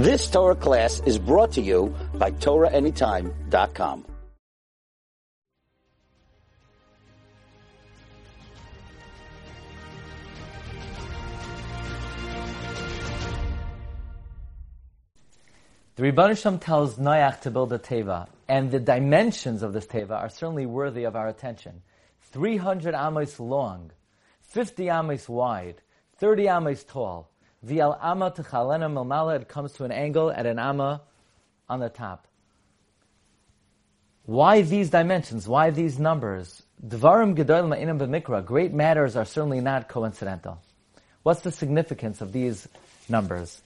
This Torah class is brought to you by TorahAnytime.com. The Rebbeinu Shem tells Noach to build a teva, and the dimensions of this teva are certainly worthy of our attention. 300 amos long, 50 amos wide, 30 amos tall. V'al ama techalena milmala, it comes to an angle at an ama on the top. Why these dimensions? Why these numbers? Dvarim gedolim ma'inam b'mikra. Great matters are certainly not coincidental. What's the significance of these numbers?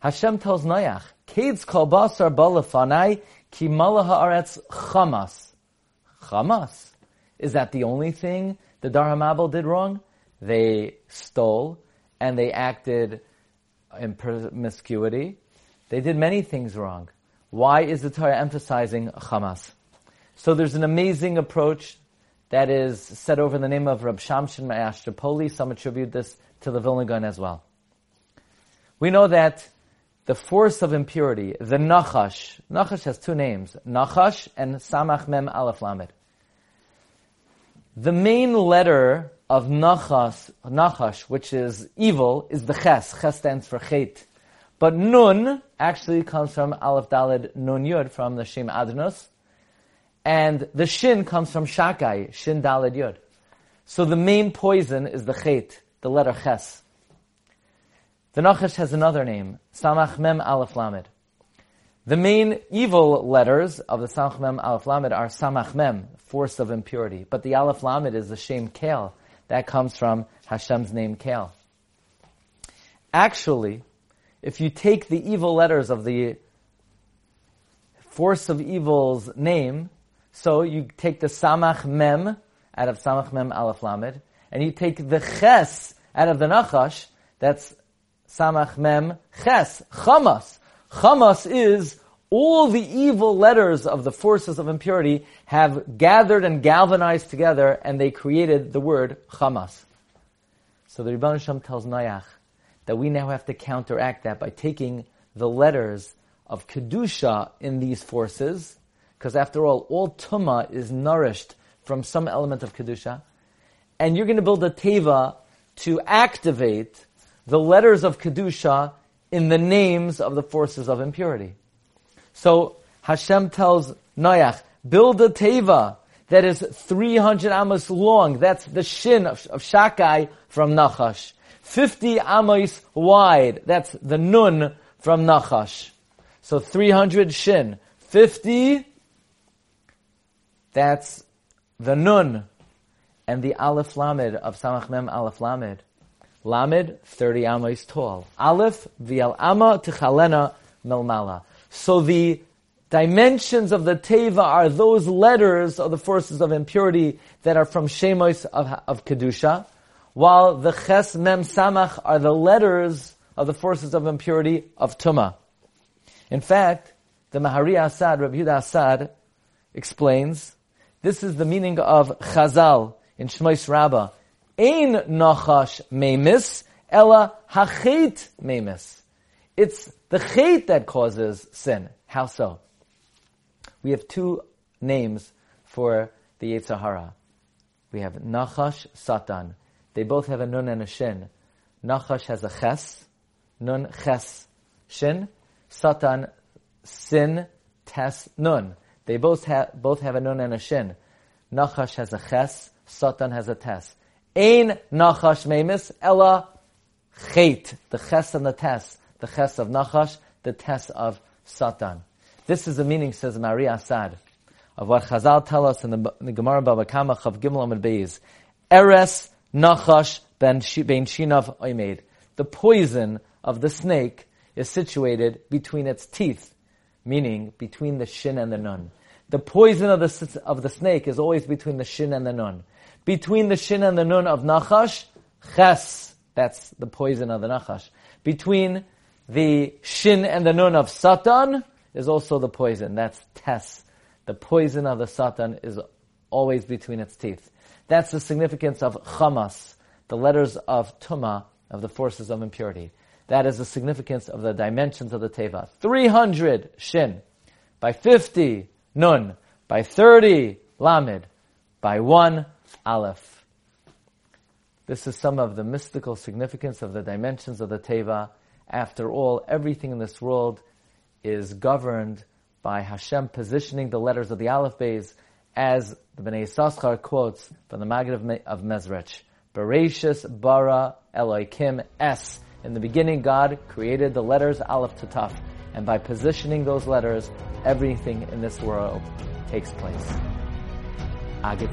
Hashem tells Noach, "Keds kol basar balafanai ki haaretz chamas." Chamas. Is that the only thing the Dor HaMabul did wrong? They stole and they acted in promiscuity. They did many things wrong. Why is the Torah emphasizing Hamas? So there's an amazing approach that is set over the name of Rab Shimshon MiOstropoli. Some attribute this to the Vilna Gaon as well. We know that the force of impurity, the Nachash, Nachash has two names, Nachash and Samach Mem Aleph Lamed. The main letter of Nachash, Nachash, which is evil, is the Ches. Ches stands for Chet. But Nun actually comes from Aleph Dalid Nun Yud, from the Shem Adnos. And the Shin comes from Shakai, Shin Dalid Yud. So the main poison is the Chet, the letter Ches. The Nachash has another name, Samach Mem Aleph Lamed. The main evil letters of the Samach Mem Aleph Lamed are Samach Mem, force of impurity. But the Aleph Lamed is the Shem Kale. That comes from Hashem's name Kale. Actually, if you take the evil letters of the force of evil's name, so you take the Samach Mem out of Samach Mem Aleph Lamed, and you take the Ches out of the Nachash, that's Samach Mem Ches, Chamas. Chamas is all the evil letters of the forces of impurity have gathered and galvanized together and they created the word Hamas. So the Rebbe Shem tells Noach that we now have to counteract that by taking the letters of Kedusha in these forces, because after all, all Tuma is nourished from some element of Kedusha, and you're going to build a Teva to activate the letters of Kedusha in the names of the forces of impurity. So Hashem tells Noach, build a teva that is 300 amos long. That's the shin of, of Shakai from Nachash. 50 amos wide. That's the nun from Nachash. So 300 shin. 50, that's the nun. And the Aleph Lamed of Samach Mem Aleph Lamed. Lamed, 30 amos tall. Aleph, Vial Amma, Tichalena, Melmala. So the dimensions of the Teva are those letters of the forces of impurity that are from Shemos of, of Kedusha, while the Ches Mem Samach are the letters of the forces of impurity of Tuma. In fact, the Mahari Asad, Rabbi Yehuda Asad, explains, this is the meaning of Chazal in Shmois Rabbah. Ein nachash memis, ella hachet memis. It's the chet that causes sin. How so? We have two names for the Yetzer Hara. We have Nachash, Satan. They both have a nun and a shin. Nachash has a ches, nun, ches, shin. Satan, sin, tes, nun. They both have, both have a nun and a shin. Nachash has a ches, Satan has a tes. Ein Nachash memis, ella chet, the ches and the tes, the ches of Nachash, the tes of Satan. This is the meaning, says Mahari Asad, of what Chazal tell us in the, in the Gemara Bava Kama Chav Gimel Amud Beis. Eres Nachash ben Shinav Oimed. The poison of the snake is situated between its teeth, meaning between the shin and the nun. The poison of the, of the snake is always between the shin and the nun. Between the shin and the nun of Nachash, Ches, that's the poison of the Nachash. Between the shin and the nun of Satan is also the poison. That's Tes. The poison of the Satan is always between its teeth. That's the significance of Chamas, the letters of Tuma, of the forces of impurity. That is the significance of the dimensions of the Teva. 300 Shin. By 50 Nun. By 30 Lamed. By 1 Aleph. This is some of the mystical significance of the dimensions of the Teva. After all, everything in this world is governed by Hashem positioning the letters of the Aleph Beis as the Bnei Yissaschar quotes from the Maggid of Mezrich. Bereshis bara Elohim S. In the beginning, God created the letters Aleph to Taf, and by positioning those letters, everything in this world takes place. Agit